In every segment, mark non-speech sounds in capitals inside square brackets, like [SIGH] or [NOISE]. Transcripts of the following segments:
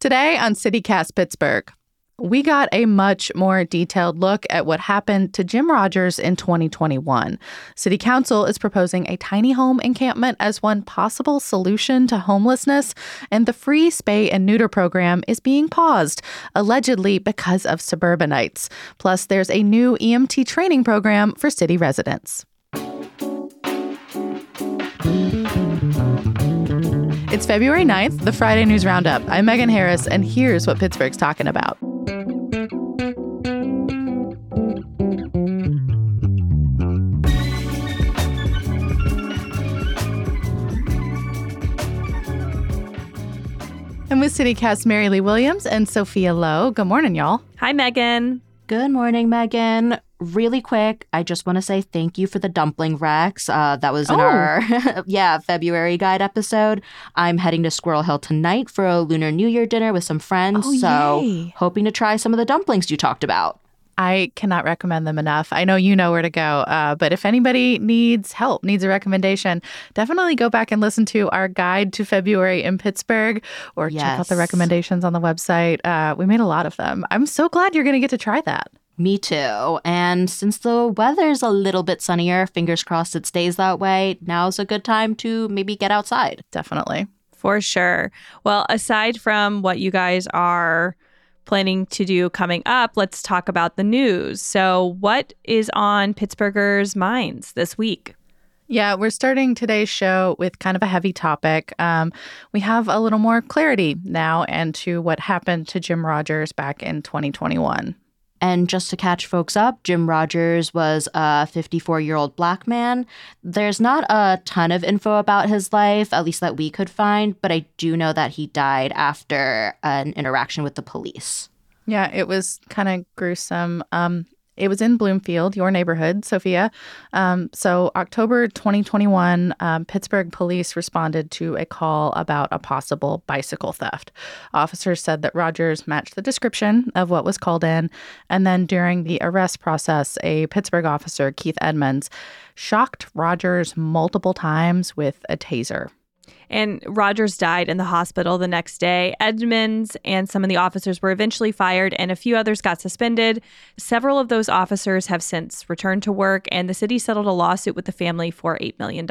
Today on CityCast Pittsburgh, we got a much more detailed look at what happened to Jim Rogers in 2021. City Council is proposing a tiny home encampment as one possible solution to homelessness, and the free spay and neuter program is being paused, allegedly because of suburbanites. Plus, there's a new EMT training program for city residents. It's February 9th, the Friday News Roundup. I'm Megan Harris, and here's what Pittsburgh's talking about. I'm with CityCast Mary Lee Williams and Sophia Lowe. Good morning, y'all. Hi, Megan. Good morning, Megan. Really quick, I just want to say thank you for the dumpling Rex. Uh, that was in Oh. our [LAUGHS] yeah February guide episode. I'm heading to Squirrel Hill tonight for a Lunar New Year dinner with some friends. Oh, so yay. hoping to try some of the dumplings you talked about. I cannot recommend them enough. I know you know where to go, uh, but if anybody needs help, needs a recommendation, definitely go back and listen to our guide to February in Pittsburgh or check out the recommendations on the website. Uh, we made a lot of them. I'm so glad you're going to get to try that. Me too. And since the weather's a little bit sunnier, fingers crossed it stays that way. Now's a good time to maybe get outside. Definitely. For sure. Well, aside from what you guys are planning to do coming up, let's talk about the news. So, what is on Pittsburghers' minds this week? Yeah, we're starting today's show with kind of a heavy topic. Um, we have a little more clarity now into what happened to Jim Rogers back in 2021. And just to catch folks up, Jim Rogers was a 54 year old black man. There's not a ton of info about his life, at least that we could find, but I do know that he died after an interaction with the police. Yeah, it was kind of gruesome. Um, it was in Bloomfield, your neighborhood, Sophia. Um, so, October 2021, um, Pittsburgh police responded to a call about a possible bicycle theft. Officers said that Rogers matched the description of what was called in. And then during the arrest process, a Pittsburgh officer, Keith Edmonds, shocked Rogers multiple times with a taser. And Rogers died in the hospital the next day. Edmonds and some of the officers were eventually fired, and a few others got suspended. Several of those officers have since returned to work, and the city settled a lawsuit with the family for $8 million.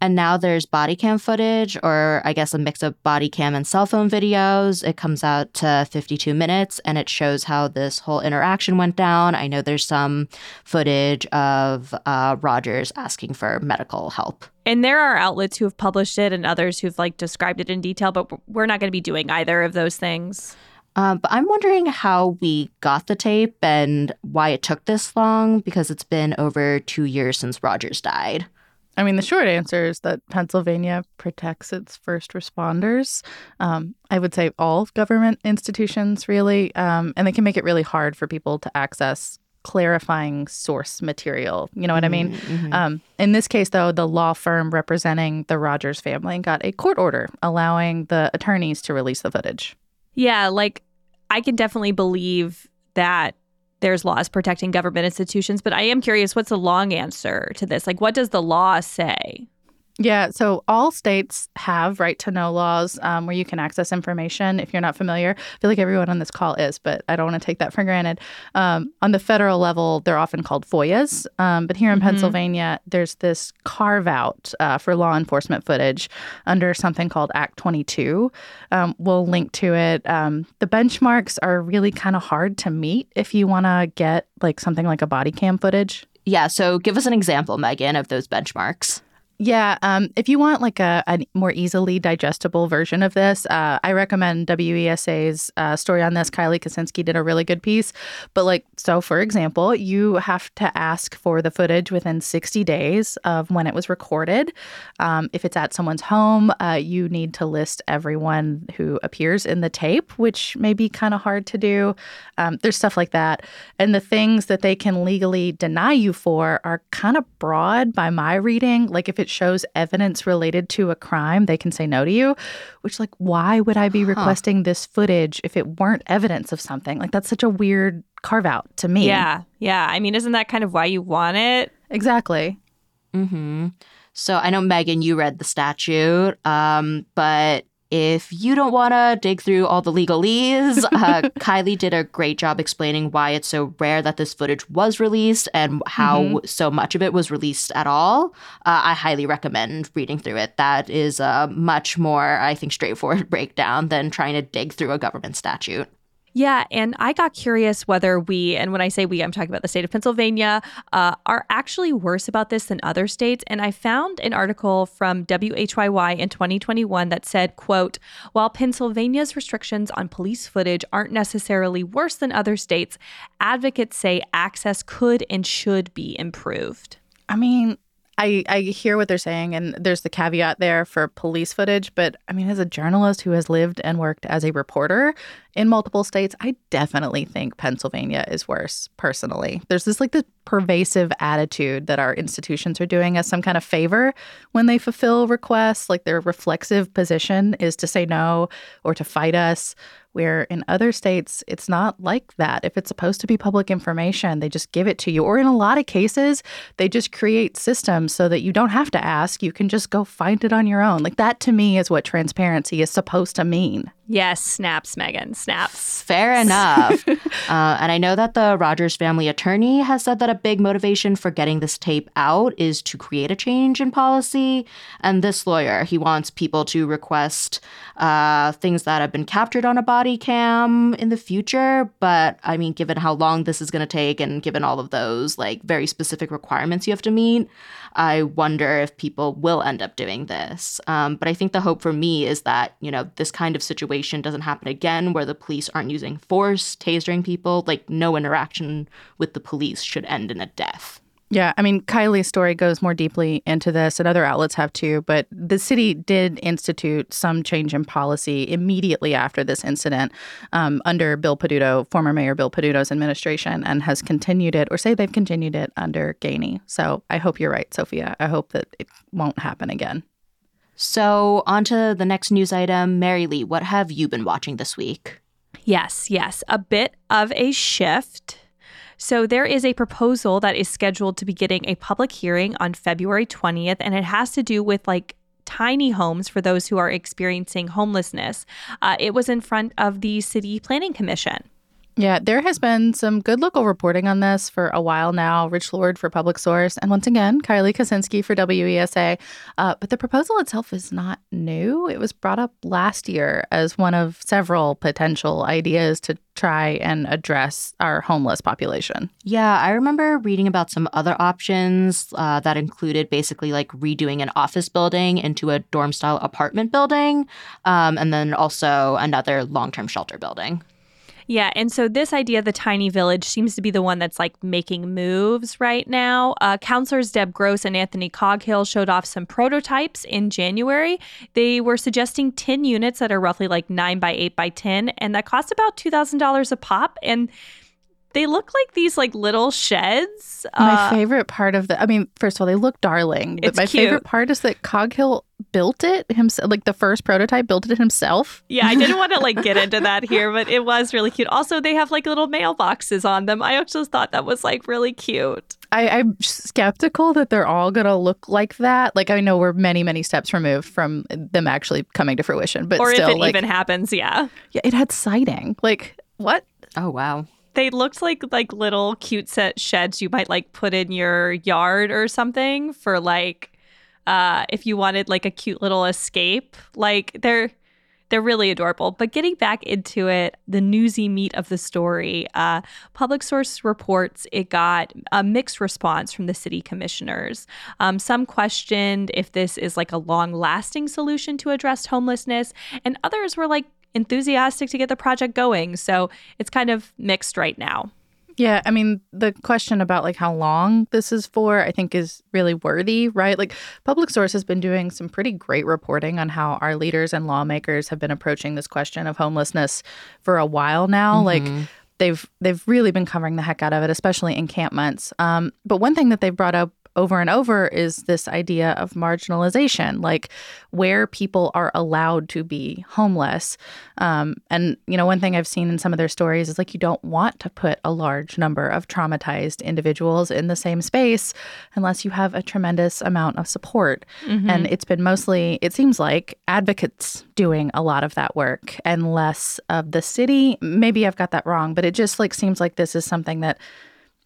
And now there's body cam footage, or I guess a mix of body cam and cell phone videos. It comes out to 52 minutes and it shows how this whole interaction went down. I know there's some footage of uh, Rogers asking for medical help. And there are outlets who have published it and others who've like described it in detail, but we're not going to be doing either of those things. Um, but I'm wondering how we got the tape and why it took this long because it's been over two years since Rogers died. I mean, the short answer is that Pennsylvania protects its first responders. Um, I would say all government institutions, really, um, and they can make it really hard for people to access clarifying source material. You know what I mean? Mhm. Um, in this case, though, the law firm representing the Rogers family got a court order allowing the attorneys to release the footage. Yeah, like I can definitely believe that there's laws protecting government institutions, but I am curious what's the long answer to this? Like, what does the law say? Yeah, so all states have right to know laws um, where you can access information. If you're not familiar, I feel like everyone on this call is, but I don't want to take that for granted. Um, on the federal level, they're often called FOIAs, um, but here in Mhm. Pennsylvania, there's this carve out uh, for law enforcement footage under something called Act 22. Um, we'll link to it. Um, the benchmarks are really kind of hard to meet if you want to get like something like a body cam footage. Yeah, so give us an example, Megan, of those benchmarks. Yeah, um, if you want like a, a, more easily digestible version of this, uh, I recommend WESA's uh, story on this. Kiley Koscinski did a really good piece. But like, so for example, you have to ask for the footage within 60 days of when it was recorded. Um, if it's at someone's home, uh, you need to list everyone who appears in the tape, which may be kind of hard to do. Um, there's stuff like that, and the things that they can legally deny you for are kind of broad by my reading. Like if it shows evidence related to a crime, they can say no to you, which, like, why would I be huh. requesting this footage if it weren't evidence of something? Like, that's such a weird carve out to me. Yeah. Yeah. I mean, isn't that kind of why you want it? Exactly. Mm hmm. So I know, Megan, you read the statute, um, but if you don't want to dig through all the legalese, uh, [LAUGHS] Kiley did a great job explaining why it's so rare that this footage was released and how mm-hmm. so much of it was released at all. Uh, I highly recommend reading through it. That is a much more, I think, straightforward [LAUGHS] breakdown than trying to dig through a government statute. Yeah, and I got curious whether we, and when I say we, I'm talking about the state of Pennsylvania, uh, are actually worse about this than other states. And I found an article from WHYY in 2021 that said, quote, while Pennsylvania's restrictions on police footage aren't necessarily worse than other states, advocates say access could and should be improved. I mean, I, I hear what they're saying, and there's the caveat there for police footage. But I mean, as a journalist who has lived and worked as a reporter in multiple states, I definitely think Pennsylvania is worse personally. There's this like this pervasive attitude that our institutions are doing us some kind of favor when they fulfill requests. Like their reflexive position is to say no or to fight us where in other states it's not like that. If it's supposed to be public information, they just give it to you. Or in a lot of cases, they just create systems so that you don't have to ask. You can just go find it on your own. Like that to me is what transparency is supposed to mean. Yes, snaps, Megan, snaps. Fair [LAUGHS] enough. uh, and I know that the Rogers family attorney has said that a big motivation for getting this tape out is to create a change in policy. And this lawyer, he wants people to request uh, things that have been captured on a body cam in the future. But I mean, given how long this is going to take and given all of those like very specific requirements you have to meet, I wonder if people will end up doing this. Um, but I think the hope for me is that, you know, this kind of situation doesn't happen again where the police aren't using force, tasering people. Like, no interaction with the police should end in a death. Yeah, I mean, Kiley's story goes more deeply into this, and other outlets have too. But the city did institute some change in policy immediately after this incident um, under Bill Peduto, former Mayor Bill Peduto's administration, and has continued it, or say they've continued it under Gainey. So I hope you're right, Sophia. I hope that it won't happen again. So, on to the next news item. Mary Lee, what have you been watching this week? Yes, yes. A bit of a shift so there is a proposal that is scheduled to be getting a public hearing on February 20th, and it has to do with like tiny homes for those who are experiencing homelessness. Uh, it was in front of the City Planning Commission. Yeah, there has been some good local reporting on this for a while now. Rich Lord for Public Source, and once again, Kiley Koscinski for WESA. Uh, but the proposal itself is not new. It was brought up last year as one of several potential ideas to try and address our homeless population. Yeah, I remember reading about some other options uh, that included basically like redoing an office building into a dorm style apartment building, um, and then also another long term shelter building. Yeah. And so this idea of the tiny village seems to be the one that's like making moves right now. Uh, councilors Deb Gross and Anthony Coghill showed off some prototypes in January. They were suggesting 10 units that are roughly like 9 by 8 by 10, and that cost about $2,000 a pop. And they look like these like little sheds. My uh, favorite part of the I mean, first of all, they look darling. But my cute. favorite part is that Coghill built it himself like the first prototype built it himself. Yeah, I didn't want to like get into that [LAUGHS] here, but it was really cute. Also, they have like little mailboxes on them. I just thought that was like really cute. I, I'm skeptical that they're all gonna look like that. Like I know we're many, many steps removed from them actually coming to fruition, but or still, if it like, even happens, yeah. Yeah, it had siding. Like what? Oh wow they looked like like little cute set sheds you might like put in your yard or something for like uh if you wanted like a cute little escape like they're they're really adorable. But getting back into it, the newsy meat of the story, uh, Public Source reports it got a mixed response from the city commissioners. Um, some questioned if this is like a long lasting solution to address homelessness, and others were like enthusiastic to get the project going. So it's kind of mixed right now. Yeah, I mean, the question about like how long this is for, I think is really worthy, right? Like Public Source has been doing some pretty great reporting on how our leaders and lawmakers have been approaching this question of homelessness for a while now. Mm-hmm. Like they've they've really been covering the heck out of it, especially encampments. Um, but one thing that they've brought up over and over is this idea of marginalization, like where people are allowed to be homeless. Um, and, you know, one thing I've seen in some of their stories is like you don't want to put a large number of traumatized individuals in the same space unless you have a tremendous amount of support. Mm-hmm. And it's been mostly, it seems like, advocates doing a lot of that work and less of the city. Maybe I've got that wrong, but it just like seems like this is something that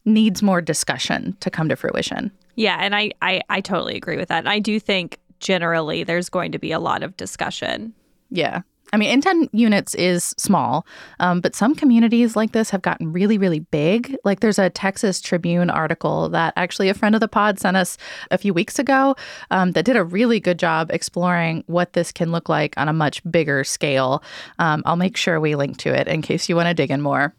needs more discussion to come to fruition. Yeah, and I, I, I totally agree with that. And I do think generally there's going to be a lot of discussion. Yeah. I mean, in 10 units is small, um, but some communities like this have gotten really, really big. Like there's a Texas Tribune article that actually a friend of the pod sent us a few weeks ago um, that did a really good job exploring what this can look like on a much bigger scale. Um, I'll make sure we link to it in case you want to dig in more.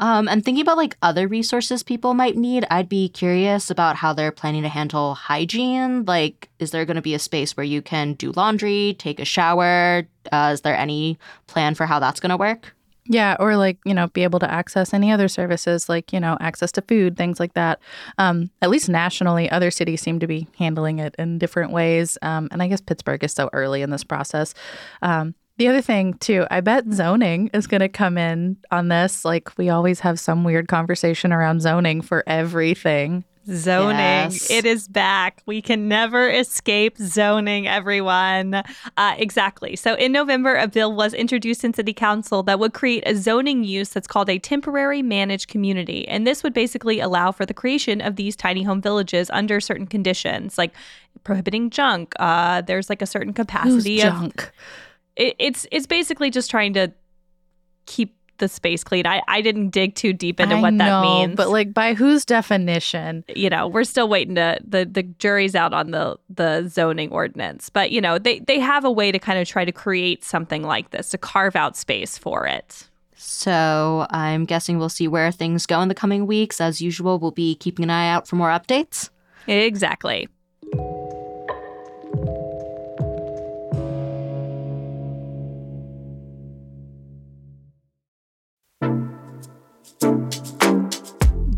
Um, and thinking about like other resources people might need, I'd be curious about how they're planning to handle hygiene. Like, is there going to be a space where you can do laundry, take a shower? Uh, is there any plan for how that's going to work? Yeah, or like, you know, be able to access any other services like, you know, access to food, things like that. Um, at least nationally, other cities seem to be handling it in different ways. Um, and I guess Pittsburgh is so early in this process. Um, the other thing, too, I bet zoning is going to come in on this. Like, we always have some weird conversation around zoning for everything. Zoning. Yes. It is back. We can never escape zoning, everyone. Uh, exactly. So, in November, a bill was introduced in City Council that would create a zoning use that's called a temporary managed community. And this would basically allow for the creation of these tiny home villages under certain conditions, like prohibiting junk. Uh, there's like a certain capacity Who's of junk it, it's it's basically just trying to keep the space clean. I, I didn't dig too deep into I what know, that means. But like by whose definition? You know, we're still waiting to the the jury's out on the the zoning ordinance. But you know, they they have a way to kind of try to create something like this, to carve out space for it. So I'm guessing we'll see where things go in the coming weeks. As usual, we'll be keeping an eye out for more updates. Exactly.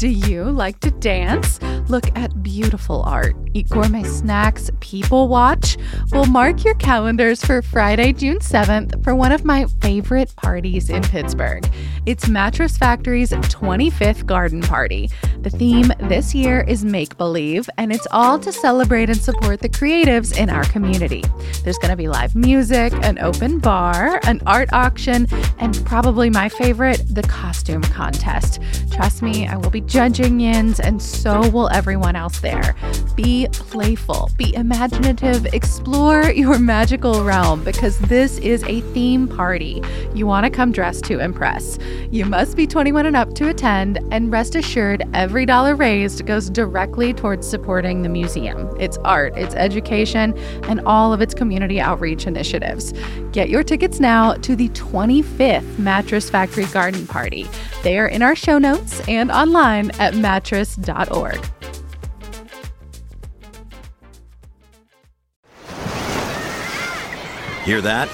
Do you like to dance? Look at beautiful art, eat gourmet snacks, people watch? Well, mark your calendars for Friday, June 7th for one of my favorite parties in Pittsburgh. It's Mattress Factory's 25th garden party. The theme this year is Make Believe, and it's all to celebrate and support the creatives in our community. There's going to be live music, an open bar, an art auction, and probably my favorite, the costume contest. Trust me, I will be judging yins, and so will everyone else there. Be playful, be imaginative, explore your magical realm because this is a theme party. You want to come dressed to impress. You must be 21 and up to attend, and rest assured, every dollar raised goes directly towards supporting the museum, its art, its education, and all of its community outreach initiatives. Get your tickets now to the 25th Mattress Factory Garden Party. They are in our show notes and online at mattress.org. Hear that?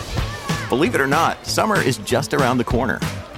Believe it or not, summer is just around the corner.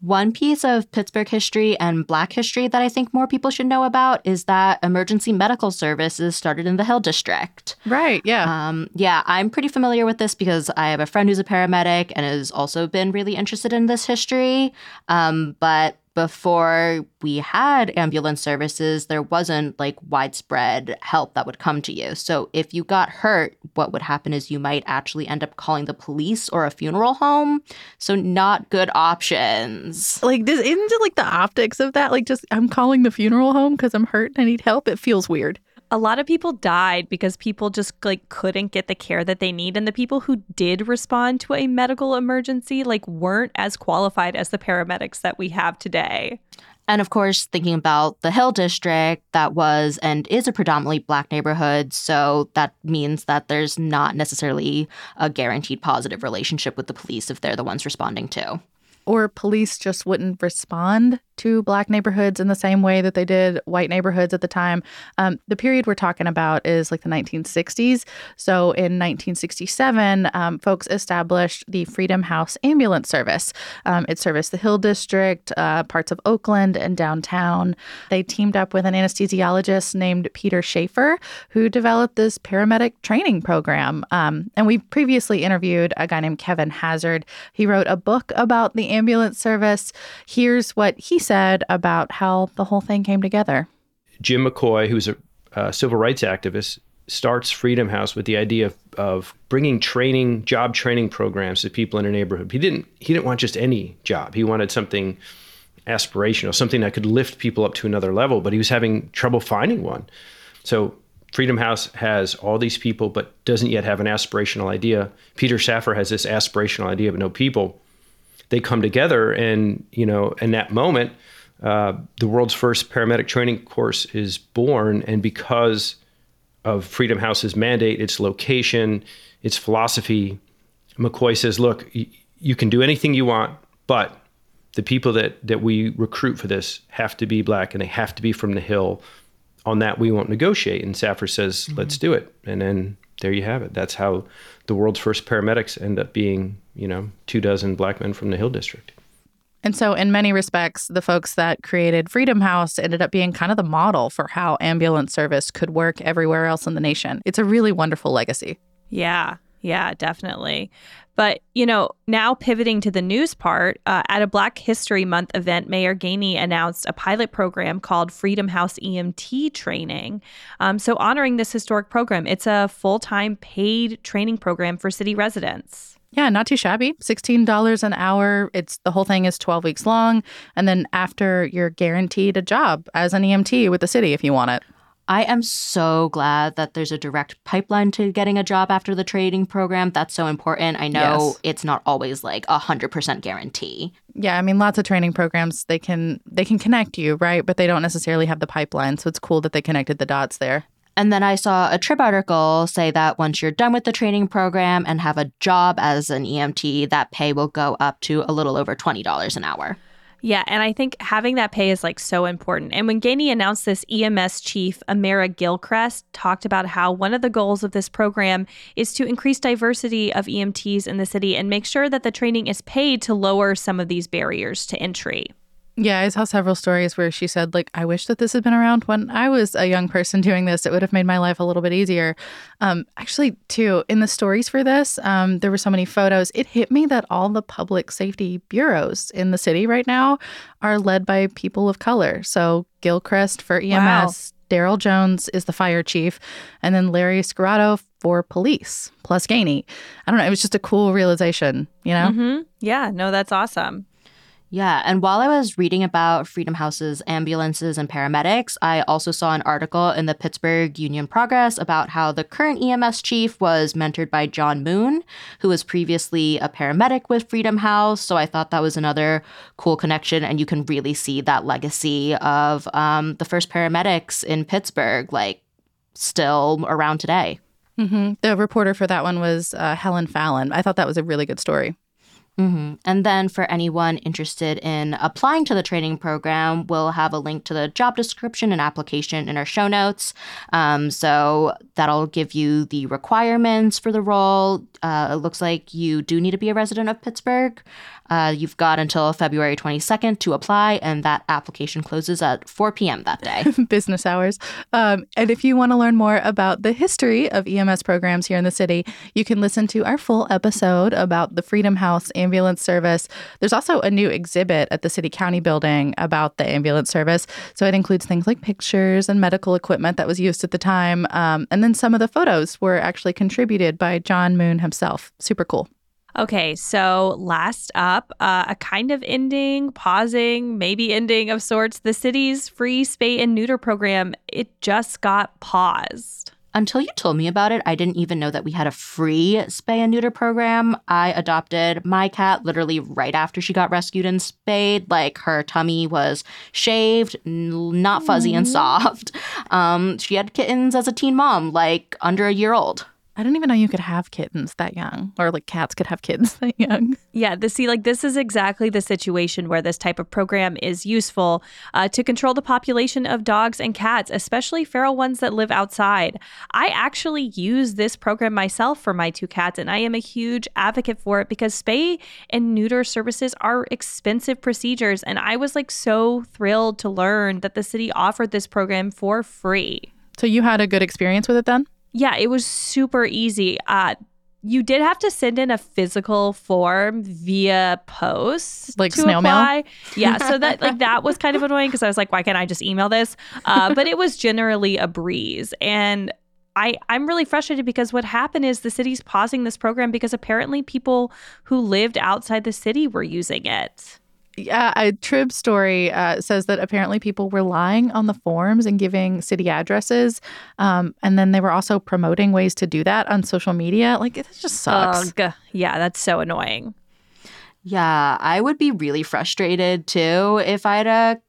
One piece of Pittsburgh history and Black history that I think more people should know about is that emergency medical services started in the Hill District. Right, yeah. Um, yeah, I'm pretty familiar with this because I have a friend who's a paramedic and has also been really interested in this history. Um, but before we had ambulance services, there wasn't like widespread help that would come to you. So if you got hurt, what would happen is you might actually end up calling the police or a funeral home. So not good options. like, does, isn't it like the optics of that? Like, just I'm calling the funeral home because I'm hurt and I need help. It feels weird. A lot of people died because people just like couldn't get the care that they need and the people who did respond to a medical emergency like weren't as qualified as the paramedics that we have today. And of course, thinking about the Hill District, that was and is a predominantly black neighborhood. So that means that there's not necessarily a guaranteed positive relationship with the police if they're the ones responding to. Or police just wouldn't respond to black neighborhoods in the same way that they did white neighborhoods at the time. Um, the period we're talking about is like the 1960s. So in 1967, um, folks established the Freedom House Ambulance Service. Um, it serviced the Hill District, uh, parts of Oakland, and downtown. They teamed up with an anesthesiologist named Peter Safar, who developed this paramedic training program. Um, and we previously interviewed a guy named Kevin Hazzard. He wrote a book about the ambulance service. Here's what he said about how the whole thing came together. Jim McCoy, who's a uh, civil rights activist, starts Freedom House with the idea of, of bringing training, job training programs to people in a neighborhood. He didn't he didn't want just any job. He wanted something aspirational, something that could lift people up to another level. But he was having trouble finding one. So Freedom House has all these people, but doesn't yet have an aspirational idea. Peter Safar has this aspirational idea, but no people. They come together, and you know, in that moment, uh, the world's first paramedic training course is born. And because of Freedom House's mandate, its location, its philosophy, McCoy says, "Look, y- you can do anything you want, but the people that that we recruit for this have to be black, and they have to be from the Hill." on that we won't negotiate and Safar says let's do it and then there you have it that's how the world's first paramedics end up being you know two dozen black men from the hill district And so, in many respects, the folks that created Freedom House ended up being kind of the model for how ambulance service could work everywhere else in the nation. It's a really wonderful legacy. Yeah, yeah, definitely. But, you know, now pivoting to the news part, uh, at a Black History Month event, Mayor Gainey announced a pilot program called Freedom House EMT Training. Um, so, honoring this historic program, it's a full time paid training program for city residents. Yeah, not too shabby. $16 an hour. It's the whole thing is 12 weeks long. And then after, you're guaranteed a job as an EMT with the city if you want it. I am so glad that there's a direct pipeline to getting a job after the training program. That's so important. I know Yes. it's not always like a hundred percent guarantee. Yeah, I mean lots of training programs they can they can connect you, right? But they don't necessarily have the pipeline. So it's cool that they connected the dots there. And then I saw a Trib article say that once you're done with the training program and have a job as an EMT, that pay will go up to a little over $20 an hour. Yeah, and I think having that pay is like so important. And when Gainey announced this, EMS chief Amera Gilchrist talked about how one of the goals of this program is to increase diversity of EMTs in the city and make sure that the training is paid to lower some of these barriers to entry. Yeah, I saw several stories where she said, like, I wish that this had been around when I was a young person doing this. It would have made my life a little bit easier. Um, actually, too, in the stories for this, um, there were so many photos. It hit me that all the public safety bureaus in the city right now are led by people of color. So Gilchrist for EMS, Wow. Darryl Jones is the fire chief, and then Larry Scirotto for police, plus Gainey. I don't know. It was just a cool realization, you know? hmm Yeah, no, that's awesome. Yeah, and while I was reading about Freedom House's ambulances and paramedics, I also saw an article in the Pittsburgh Union Progress about how the current EMS chief was mentored by John Moon, who was previously a paramedic with Freedom House. So I thought that was another cool connection, and you can really see that legacy of um, the first paramedics in Pittsburgh, like still around today. hmm The reporter for that one was uh, Helen Fallon. I thought that was a really good story. Hmm And then for anyone interested in applying to the training program, we'll have a link to the job description and application in our show notes. Um, so that'll give you the requirements for the role. Uh, it looks like you do need to be a resident of Pittsburgh. Uh, you've got until February 22nd to apply, and that application closes at 4 p.m. that day. [LAUGHS] business hours. Um, and if you want to learn more about the history of EMS programs here in the city, you can listen to our full episode about the Freedom House ambulance service. There's also a new exhibit at the City County building about the ambulance service. So it includes things like pictures and medical equipment that was used at the time. Um, and then some of the photos were actually contributed by John Moon himself. Super cool. Okay, so last up, uh, a kind of ending, pausing, maybe ending of sorts. The city's free spay and neuter program, it just got paused. Until you told me about it, I didn't even know that we had a free spay and neuter program. I adopted my cat literally right after she got rescued and spayed. Like her tummy was shaved, n- not fuzzy and soft. [LAUGHS] Um, she had kittens as a teen mom, like under a year old. I didn't even know you could have kittens that young, or like cats could have kids [LAUGHS] that young. Yeah, the see, like this is exactly the situation where this type of program is useful uh, to control the population of dogs and cats, especially feral ones that live outside. I actually use this program myself for my two cats, and I am a huge advocate for it because spay and neuter services are expensive procedures, and I was like so thrilled to learn that the city offered this program for free. So you had a good experience with it then? Yeah, it was super easy. Uh, you did have to send in a physical form via post, Like snail mail? Yeah, so that like [LAUGHS] that was kind of annoying because I was like, why can't I just email this? Uh, but it was generally a breeze, and I I'm really frustrated because what happened is the city's pausing this program because apparently people who lived outside the city were using it. Yeah, a Trib story uh, says that apparently people were lying on the forms and giving city addresses, um, and then they were also promoting ways to do that on social media. Like it just sucks. Ugh. Yeah, that's so annoying. Yeah, I would be really frustrated too if I had a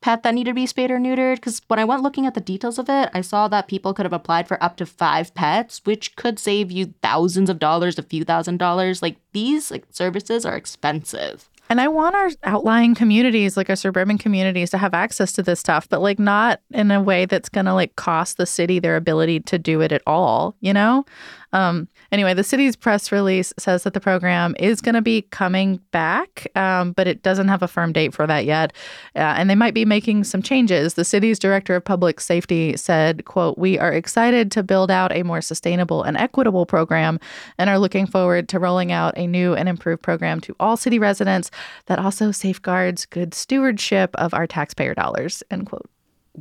pet that needed to be spayed or neutered. Because when I went looking at the details of it, I saw that people could have applied for up to five pets, which could save you thousands of dollars, a few thousand dollars. Like these like, services are expensive. And I want our outlying communities, like our suburban communities, to have access to this stuff, but like not in a way that's going to like cost the city their ability to do it at all, you know? Um, anyway, the city's press release says that the program is going to be coming back, um, but it doesn't have a firm date for that yet. Uh, and they might be making some changes. The city's director of public safety said, quote, we are excited to build out a more sustainable and equitable program and are looking forward to rolling out a new and improved program to all city residents that also safeguards good stewardship of our taxpayer dollars, end quote.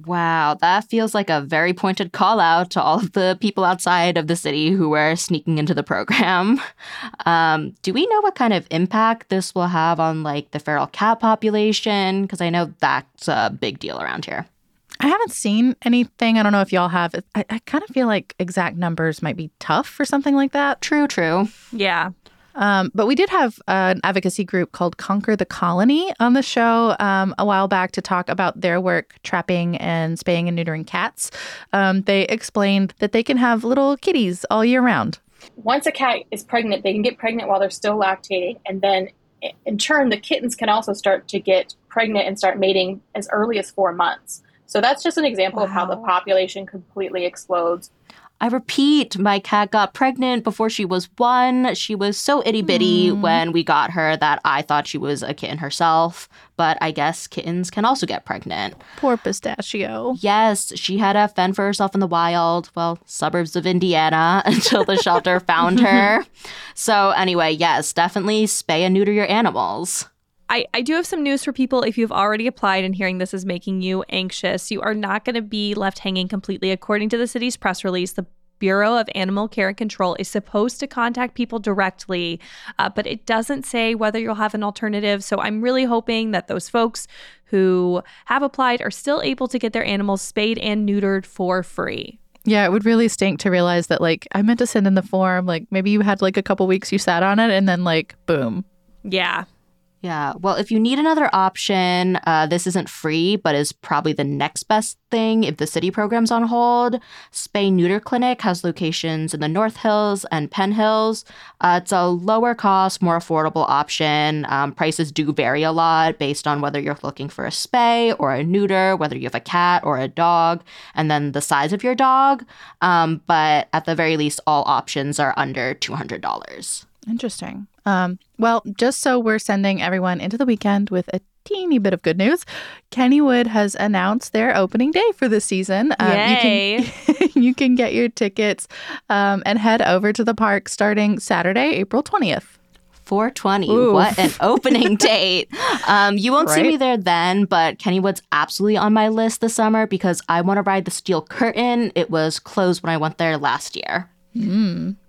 Wow, that feels like a very pointed call out to all of the people outside of the city who were sneaking into the program. [LAUGHS] Um, do we know what kind of impact this will have on like the feral cat population? Because I know that's a big deal around here. I haven't seen anything. I don't know if y'all have. I, I kind of feel like exact numbers might be tough for something like that. True, true. Yeah, Um, but we did have an advocacy group called Conquer the Colony on the show um, a while back to talk about their work trapping and spaying and neutering cats. Um, they explained that they can have little kitties all year round. once a cat is pregnant, they can get pregnant while they're still lactating, and then in turn, the kittens can also start to get pregnant and start mating as early as four months. So that's just an example of how the population completely explodes. I repeat, my cat got pregnant before she was one. She was so itty bitty hmm. when we got her that I thought she was a kitten herself. But I guess kittens can also get pregnant. Poor pistachio. Yes, she had to fend for herself in the wild, well, suburbs of Indiana, [LAUGHS] until the shelter found [LAUGHS] her. So, anyway, yes, definitely spay and neuter your animals. I, I do have some news for people if you've already applied and hearing this is making you anxious. You are not going to be left hanging completely. According to the city's press release, the Bureau of Animal Care and Control is supposed to contact people directly, uh, but it doesn't say whether you'll have an alternative. So I'm really hoping that those folks who have applied are still able to get their animals spayed and neutered for free. Yeah, it would really stink to realize that, like, I meant to send in the form. Like, maybe you had like a couple weeks you sat on it and then, like, boom. Yeah. Yeah. Well, if you need another option, uh, this isn't free, but is probably the next best thing if the city program's on hold. Spay Neuter Clinic has locations in the North Hills and Penn Hills. Uh, it's a lower cost, more affordable option. Um, prices do vary a lot based on whether you're looking for a spay or a neuter, whether you have a cat or a dog, and then the size of your dog. Um, but at the very least, all options are under $200. Interesting. Um, well, just so we're sending everyone into the weekend with a teeny bit of good news, Kennywood has announced their opening day for the season. Um, Yay. You can, [LAUGHS] you can get your tickets um, and head over to the park starting Saturday, April 20th. 420. Oof. What an opening [LAUGHS] date. Um, you won't see me there then, but Kennywood's absolutely on my list this summer because I want to ride the Steel Curtain. It was closed when I went there last year.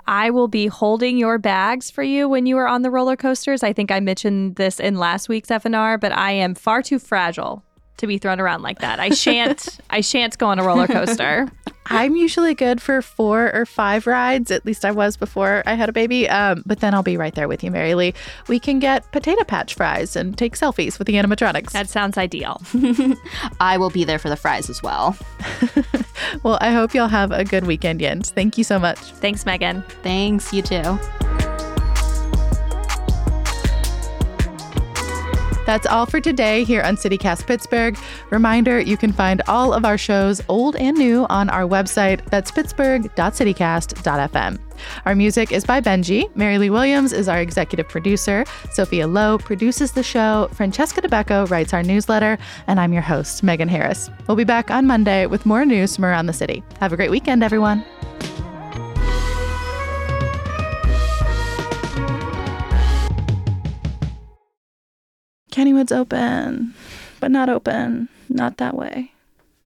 I will be holding your bags for you when you are on the roller coasters. I think I mentioned this in last week's FNR, but I am far too fragile to be thrown around like that. I shan't [LAUGHS] I shan't go on a roller coaster. I'm usually good for four or five rides. At least I was before I had a baby. Um, but then I'll be right there with you, Mary Lee. We can get potato patch fries and take selfies with the animatronics. That sounds ideal. [LAUGHS] I will be there for the fries as well. [LAUGHS] well, I hope y'all have a good weekend, Yens. Thank you so much. Thanks, Megan. Thanks, you too. That's all for today here on CityCast Pittsburgh. Reminder you can find all of our shows, old and new, on our website. That's pittsburgh.citycast.fm. Our music is by Benji. Mary Lee Williams is our executive producer. Sophia Lowe produces the show. Francesca DeBecco writes our newsletter. And I'm your host, Megan Harris. We'll be back on Monday with more news from around the city. Have a great weekend, everyone. Kennywood's open, but not open. Not that way.